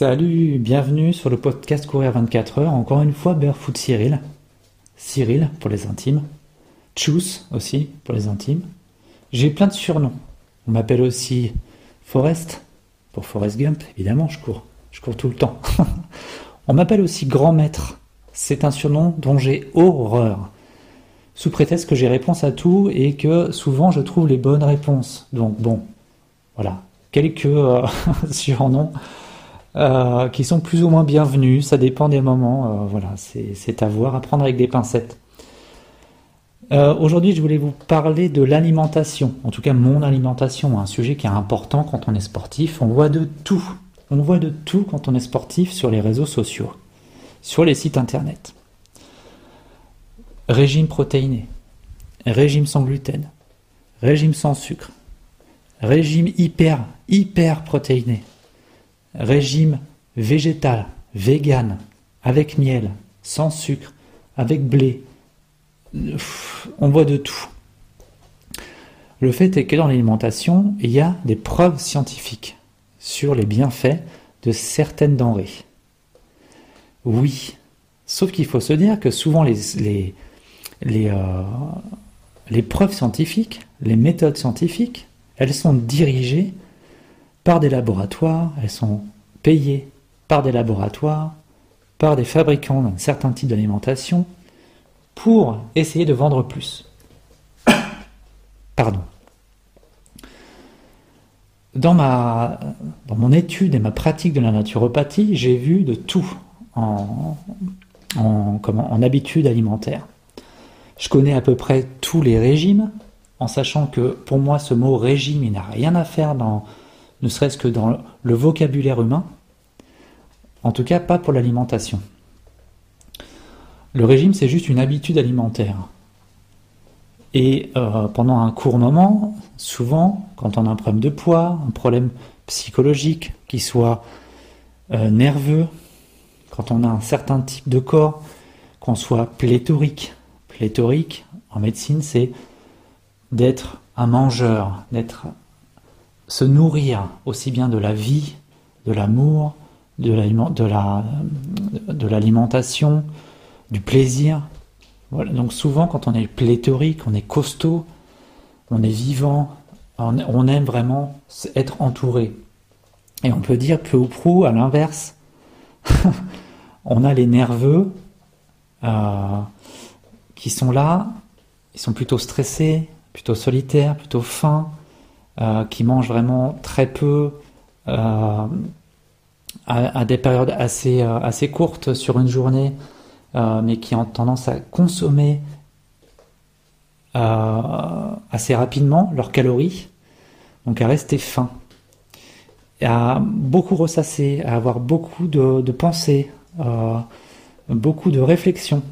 Salut, bienvenue sur le podcast Courir 24 heures. Encore une fois, Barefoot Cyril. Cyril pour les intimes. Choose aussi pour les intimes. J'ai plein de surnoms. On m'appelle aussi Forest pour Forest Gump. Évidemment, je cours. Je cours tout le temps. On m'appelle aussi Grand Maître. C'est un surnom dont j'ai horreur. Sous prétexte que j'ai réponse à tout et que souvent je trouve les bonnes réponses. Donc bon, voilà. Quelques euh, surnoms euh, qui sont plus ou moins bienvenus, ça dépend des moments, euh, voilà, c'est à voir, à prendre avec des pincettes. Euh, aujourd'hui, je voulais vous parler de l'alimentation, en tout cas mon alimentation, un sujet qui est important quand on est sportif. On voit de tout, on voit de tout quand on est sportif sur les réseaux sociaux, sur les sites internet. Régime protéiné, régime sans gluten, régime sans sucre, régime hyper, hyper protéiné, régime végétal, vegan, avec miel, sans sucre, avec blé. On voit de tout. Le fait est que dans l'alimentation, il y a des preuves scientifiques sur les bienfaits de certaines denrées. Oui, sauf qu'il faut se dire que souvent les, les, euh, les preuves scientifiques, les méthodes scientifiques, elles sont dirigées par des laboratoires, elles sont payées par des laboratoires, par des fabricants d'un certain type d'alimentation, pour essayer de vendre plus. Pardon. Dans, ma, dans mon étude et ma pratique de la naturopathie, j'ai vu de tout en, en, en habitude alimentaire. Je connais à peu près tous les régimes, en sachant que pour moi ce mot régime, il n'a rien à faire dans, ne serait-ce que dans le vocabulaire humain, en tout cas pas pour l'alimentation. Le régime, c'est juste une habitude alimentaire. Et euh, pendant un court moment, souvent, quand on a un problème de poids, un problème psychologique, qui soit euh, nerveux, quand on a un certain type de corps, qu'on soit pléthorique. Pléthorique, en médecine, c'est d'être un mangeur, d'être se nourrir aussi bien de la vie, de l'amour, de l'alimentation, du plaisir. Voilà. Donc souvent quand on est pléthorique, on est costaud, on est vivant, on, aime vraiment être entouré. Et on peut dire peu ou prou, à l'inverse, on a les nerveux euh, qui sont là, ils sont plutôt stressés, plutôt solitaires, plutôt fins, euh, qui mangent vraiment très peu euh, à, des périodes assez, euh, assez courtes sur une journée, mais qui ont tendance à consommer assez rapidement leurs calories, donc à rester faim, à beaucoup ressasser, à avoir beaucoup de, de pensées, beaucoup de réflexions.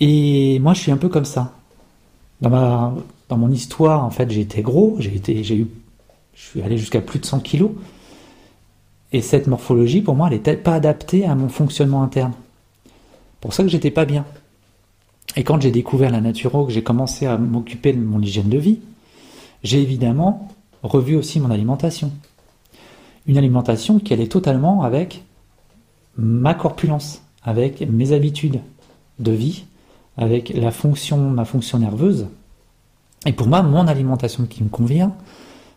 Et moi, je suis un peu comme ça. Dans ma, dans mon histoire, en fait, été gros, j'ai été, j'ai eu, je suis allé jusqu'à plus de 100 kilos. Et cette morphologie, pour moi, elle n'était pas adaptée à mon fonctionnement interne. Pour ça que j'étais pas bien. Et quand j'ai découvert la naturo, que j'ai commencé à m'occuper de mon hygiène de vie, j'ai évidemment revu aussi mon alimentation. Une alimentation qui allait totalement avec ma corpulence, avec mes habitudes de vie, avec la fonction, ma fonction nerveuse, et pour moi, mon alimentation qui me convient,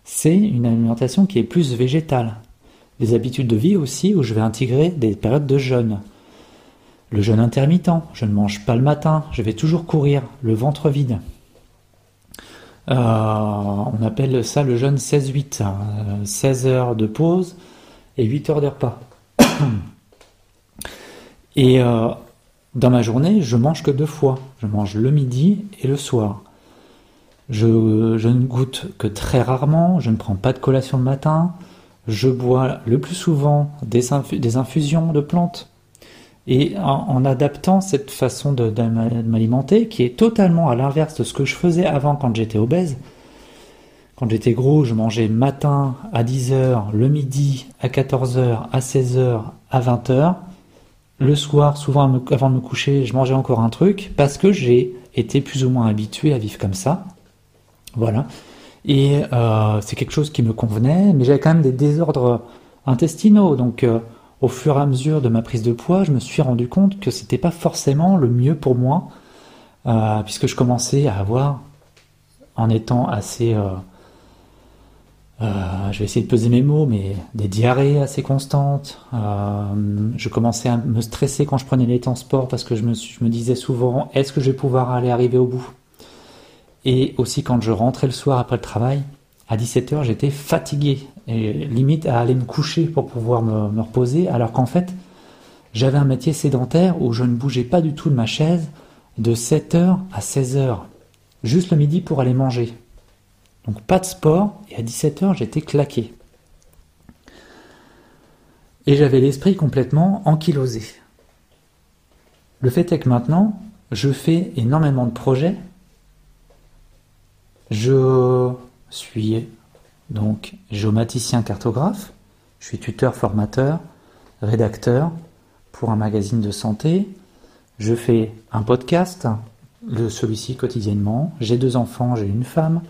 c'est une alimentation qui est plus végétale. Des habitudes de vie aussi où je vais intégrer des périodes de jeûne. Le jeûne intermittent, je ne mange pas le matin, je vais toujours courir, le ventre vide. Euh, on appelle ça le jeûne 16-8, 16 hein. heures de pause et 8 heures de repas. et euh, dans ma journée, je mange que deux fois. Je mange le midi et le soir. Je, ne goûte que très rarement, je ne prends pas de collation le matin, je bois le plus souvent des, infusions de plantes. Et en, adaptant cette façon de, m'alimenter, qui est totalement à l'inverse de ce que je faisais avant quand j'étais obèse, quand j'étais gros, je mangeais matin à 10h, le midi à 14h, à 16h, à 20h. Le soir, souvent avant de me coucher, je mangeais encore un truc parce que j'ai été plus ou moins habitué à vivre comme ça. Voilà. Et euh, c'est quelque chose qui me convenait, mais j'avais quand même des désordres intestinaux. Donc, au fur et à mesure de ma prise de poids, je me suis rendu compte que c'était pas forcément le mieux pour moi, puisque je commençais à avoir, en étant assez euh, je vais essayer de peser mes mots, mais des diarrhées assez constantes. Euh, je commençais à me stresser quand je prenais les transports parce que je me disais souvent est-ce que je vais pouvoir aller arriver au bout? Et aussi quand je rentrais le soir après le travail, à 17h j'étais fatigué et limite à aller me coucher pour pouvoir me, reposer alors qu'en fait j'avais un métier sédentaire où je ne bougeais pas du tout de ma chaise de 7h à 16h, juste le midi pour aller manger. Donc pas de sport, et à 17h j'étais claqué. Et j'avais l'esprit complètement ankylosé. Le fait est que maintenant, je fais énormément de projets. Je suis donc géomaticien cartographe, je suis tuteur formateur, rédacteur pour un magazine de santé, je fais un podcast, celui-ci quotidiennement, j'ai deux enfants, j'ai une femme,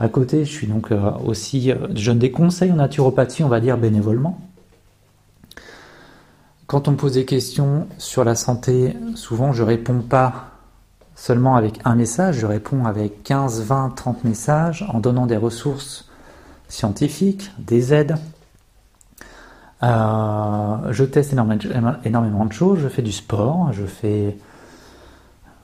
à côté, je suis donc euh, aussi, euh, donne des conseils en naturopathie, on va dire bénévolement. Quand on me pose des questions sur la santé, souvent je réponds pas seulement avec un message, je réponds avec 15, 20, 30 messages en donnant des ressources scientifiques, des aides. Euh, je teste énormément de choses, je fais du sport, je fais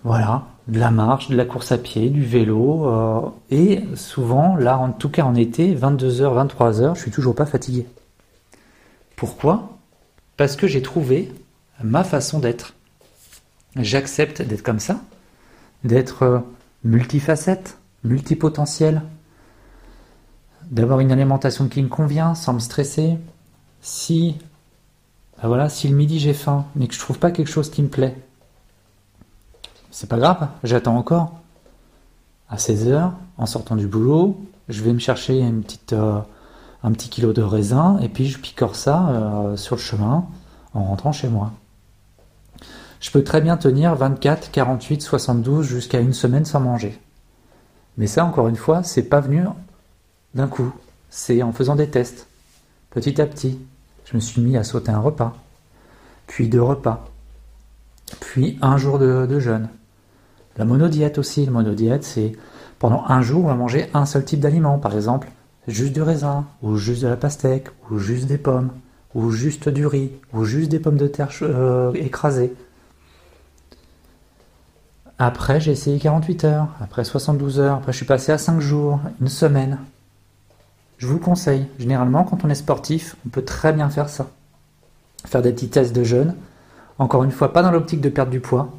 voilà, de la marche, de la course à pied, du vélo. Euh, et souvent, là, en tout cas en été, 22h, 23h, je suis toujours pas fatigué. Pourquoi? Parce que j'ai trouvé ma façon d'être. J'accepte d'être comme ça, d'être euh, multifacette, multipotentiel, d'avoir une alimentation qui me convient sans me stresser. Si, ben voilà, si le midi j'ai faim, mais que je trouve pas quelque chose qui me plaît, c'est pas grave, j'attends encore. À 16h, en sortant du boulot, je vais me chercher une petite, euh, un petit kilo de raisin et puis je picore ça euh, sur le chemin en rentrant chez moi. Je peux très bien tenir 24, 48, 72 jusqu'à une semaine sans manger. Mais ça, encore une fois, c'est pas venu d'un coup. C'est en faisant des tests. Petit à petit, je me suis mis à sauter un repas, puis deux repas, puis un jour de jeûne, la monodiète aussi, la monodiète, c'est pendant un jour, on va manger un seul type d'aliment, par exemple, juste du raisin, ou juste de la pastèque, ou juste des pommes, ou juste du riz, ou juste des pommes de terre euh, écrasées. Après, j'ai essayé 48 heures, après 72 heures, après je suis passé à 5 jours, une semaine. Je vous le conseille. Généralement, quand on est sportif, on peut très bien faire ça. Faire des petits tests de jeûne. Encore une fois, pas dans l'optique de perdre du poids,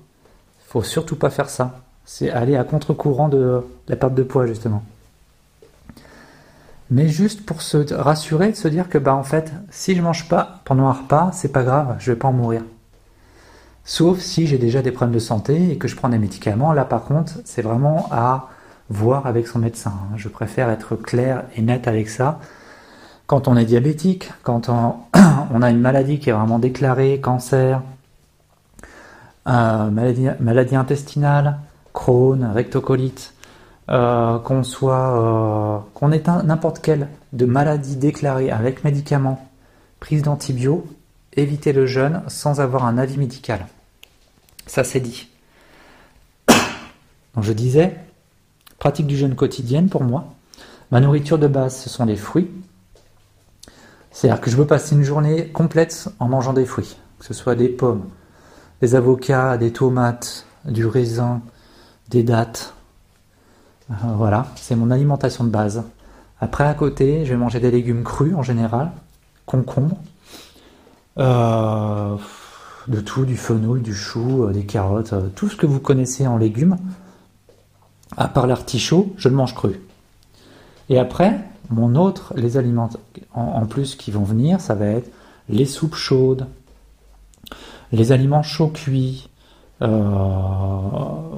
faut surtout pas faire ça. C'est aller à contre-courant de la perte de poids, justement. Mais juste pour se rassurer, de se dire que, bah, en fait, si je mange pas pendant un repas, c'est pas grave, je vais pas en mourir. Sauf si j'ai déjà des problèmes de santé et que je prends des médicaments. Là, par contre, c'est vraiment à voir avec son médecin. Je préfère être clair et net avec ça. Quand on est diabétique, quand on, a une maladie qui est vraiment déclarée, cancer, euh, maladie, intestinale, Crohn, rectocolite, euh, qu'on soit, euh, qu'on ait n'importe quelle de maladie déclarée avec médicaments, prise d'antibio, éviter le jeûne sans avoir un avis médical. Ça c'est dit. Je disais, pratique du jeûne quotidienne pour moi. Ma nourriture de base, ce sont les fruits. C'est-à-dire que je veux passer une journée complète en mangeant des fruits, que ce soit des pommes, des avocats, des tomates, du raisin, des dattes. Euh, voilà, c'est mon alimentation de base. Après, à côté, je vais manger des légumes crus en général, concombres, euh, de tout, du fenouil, du chou, euh, des carottes, tout ce que vous connaissez en légumes. À part l'artichaut, je le mange cru. Et après, mon autre, les aliments en plus qui vont venir, ça va être les soupes chaudes, les aliments chauds cuits, euh,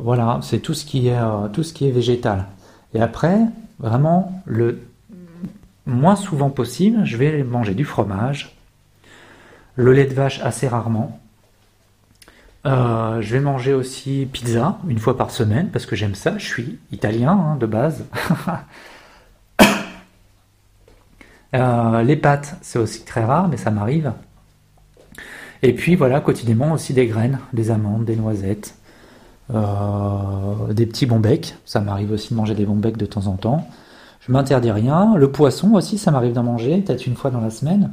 voilà, c'est tout ce qui est euh, tout ce qui est végétal. Et après, vraiment le moins souvent possible, je vais manger du fromage, le lait de vache assez rarement. Euh, je vais manger aussi pizza une fois par semaine parce que j'aime ça. Je suis italien hein, de base. Euh, les pâtes, c'est aussi très rare, mais ça m'arrive. Et puis voilà, quotidiennement aussi des graines, des amandes, des noisettes, euh, des petits bons becs. Ça m'arrive aussi de manger des bons becs de temps en temps. Je m'interdis rien. Le poisson aussi, ça m'arrive d'en manger, peut-être une fois dans la semaine.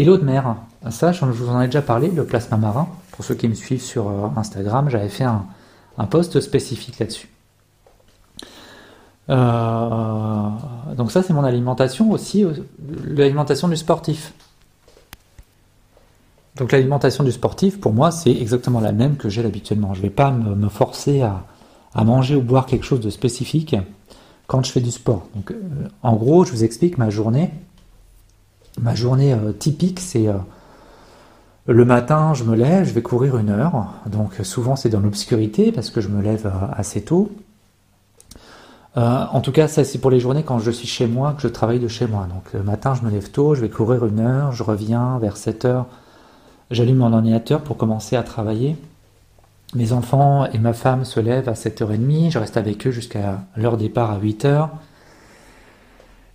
Et l'eau de mer, ça, je vous en ai déjà parlé, le plasma marin. Pour ceux qui me suivent sur euh, Instagram, j'avais fait un, post spécifique là-dessus. Euh, donc ça, c'est mon alimentation aussi, euh, l'alimentation du sportif. Donc l'alimentation du sportif, pour moi, c'est exactement la même que j'ai habituellement. Je ne vais pas me, forcer à, manger ou boire quelque chose de spécifique quand je fais du sport. Donc, en gros, je vous explique ma journée. Ma journée typique, c'est le matin, je me lève, je vais courir une heure. Donc souvent, c'est dans l'obscurité parce que je me lève assez tôt. Euh, en tout cas, ça c'est pour les journées quand je suis chez moi, que je travaille de chez moi. Donc le matin, je me lève tôt, je vais courir une heure, je reviens vers 7 heures, j'allume mon ordinateur pour commencer à travailler. Mes enfants et ma femme se lèvent à 7h30, je reste avec eux jusqu'à leur départ à 8h.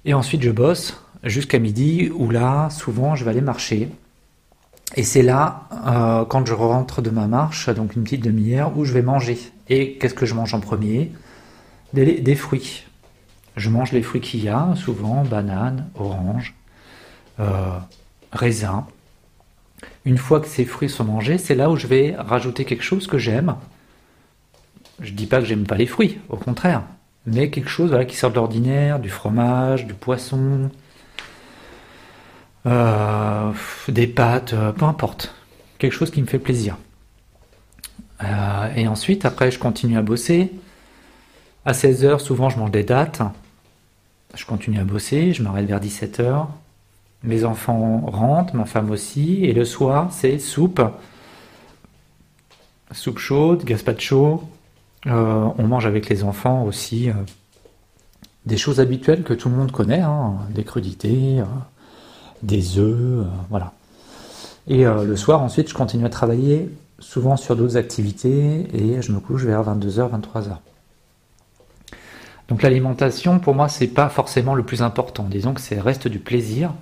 Et ensuite, je bosse jusqu'à midi, où là, souvent, je vais aller marcher. Et c'est là, euh, quand je rentre de ma marche, donc une petite demi-heure, où je vais manger. Et qu'est-ce que je mange en premier? Des, fruits. Je mange les fruits qu'il y a, souvent bananes, oranges, euh, raisins. Une fois que ces fruits sont mangés, c'est là où je vais rajouter quelque chose que j'aime. Je dis pas que j'aime pas les fruits, au contraire, mais quelque chose qui sort de l'ordinaire, du fromage, du poisson, euh, des pâtes, euh, peu importe. Quelque chose qui me fait plaisir. et ensuite, après, je continue à bosser. À 16h, souvent, je mange des dates. Je continue à bosser, je m'arrête vers 17h. Mes enfants rentrent, ma femme aussi. Et le soir, c'est soupe. Soupe chaude, gazpacho. Euh, on mange avec les enfants aussi euh, des choses habituelles que tout le monde connaît, hein. des crudités, euh, des œufs, voilà. Et le soir, ensuite, je continue à travailler souvent sur d'autres activités et je me couche vers 22h, 23h. Donc l'alimentation, pour moi, c'est pas forcément le plus important. Disons que c'est reste du plaisir.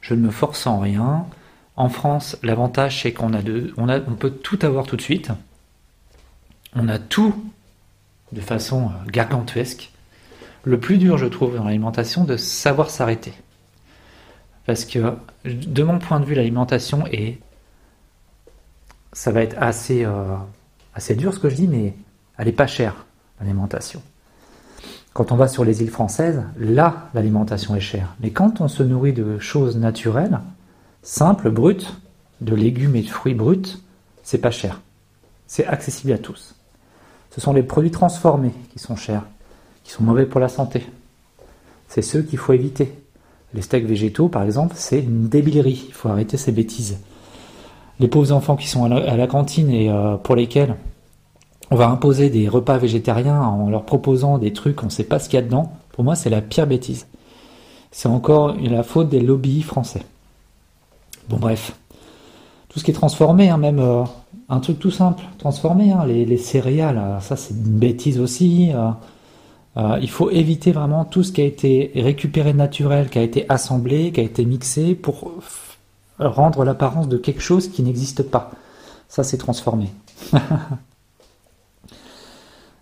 Je ne me force en rien. En France, l'avantage c'est qu'on a de, on, a, on peut tout avoir tout de suite. On a tout de façon euh, gargantuesque. Le plus dur, je trouve, dans l'alimentation, de savoir s'arrêter. Parce que, de mon point de vue, l'alimentation est. Ça va être assez, euh, assez dur ce que je dis, mais elle n'est pas chère, l'alimentation. Quand on va sur les îles françaises, là, l'alimentation est chère. Mais quand on se nourrit de choses naturelles, simples, brutes, de légumes et de fruits bruts, c'est pas cher. C'est accessible à tous. Ce sont les produits transformés qui sont chers, qui sont mauvais pour la santé. C'est ceux qu'il faut éviter. Les steaks végétaux, par exemple, c'est une débilerie. Il faut arrêter ces bêtises. Les pauvres enfants qui sont à la, cantine et euh, pour lesquels on va imposer des repas végétariens en leur proposant des trucs, on ne sait pas ce qu'il y a dedans. Pour moi, c'est la pire bêtise. C'est encore la faute des lobbies français. Bon, bref. Tout ce qui est transformé, hein, même euh, un truc tout simple, transformé, hein, les, céréales, euh, ça c'est une bêtise aussi. Il faut éviter vraiment tout ce qui a été récupéré naturel, qui a été assemblé, qui a été mixé pour rendre l'apparence de quelque chose qui n'existe pas. Ça c'est transformé.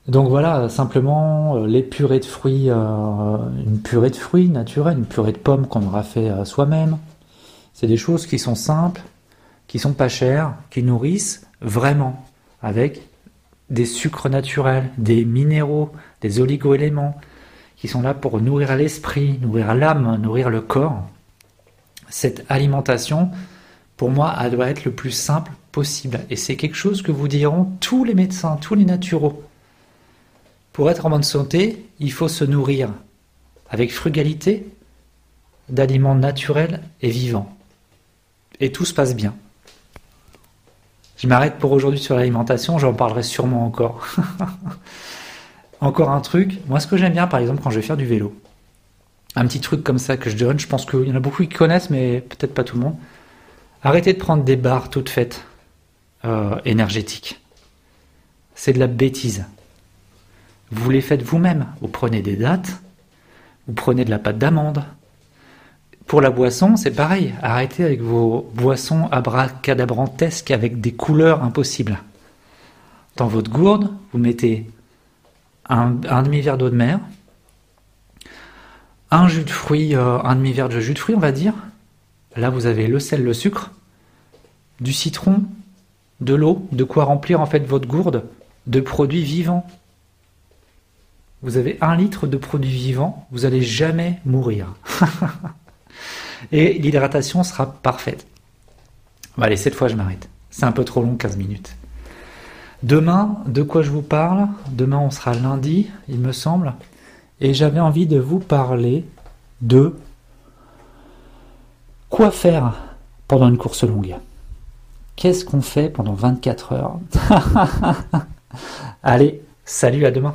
Donc voilà, simplement euh, les purées de fruits, euh, une purée de fruits naturelle, une purée de pommes qu'on aura fait euh, soi-même. C'est des choses qui sont simples, qui sont pas chères, qui nourrissent vraiment avec des sucres naturels, des minéraux, des oligoéléments qui sont là pour nourrir l'esprit, nourrir l'âme, nourrir le corps. Cette alimentation, pour moi, elle doit être le plus simple possible. Et c'est quelque chose que vous diront tous les médecins, tous les naturaux. Pour être en bonne santé, il faut se nourrir avec frugalité d'aliments naturels et vivants. Et tout se passe bien. Je m'arrête pour aujourd'hui sur l'alimentation, j'en parlerai sûrement encore. encore un truc, moi ce que j'aime bien par exemple quand je vais faire du vélo, un petit truc comme ça que je donne, je pense qu'il y en a beaucoup qui connaissent, mais peut-être pas tout le monde. Arrêtez de prendre des barres toutes faites euh, énergétiques. C'est de la bêtise. Vous les faites vous-même. Vous prenez des dattes, vous prenez de la pâte d'amande, Pour la boisson, c'est pareil. Arrêtez avec vos boissons abracadabrantesques avec des couleurs impossibles. Dans votre gourde, vous mettez un, demi-verre d'eau de mer, un jus de fruits, euh, un demi-verre de jus de fruits, on va dire. Là, vous avez le sel, le sucre, du citron, de l'eau, de quoi remplir en fait votre gourde de produits vivants. Vous avez un litre de produits vivants, vous n'allez jamais mourir. Et l'hydratation sera parfaite. allez, cette fois je m'arrête. C'est un peu trop long, 15 minutes. Demain, de quoi je vous parle? Demain, on sera lundi, il me semble. Et j'avais envie de vous parler de quoi faire pendant une course longue. Qu'est-ce qu'on fait pendant 24 heures? Allez, salut, à demain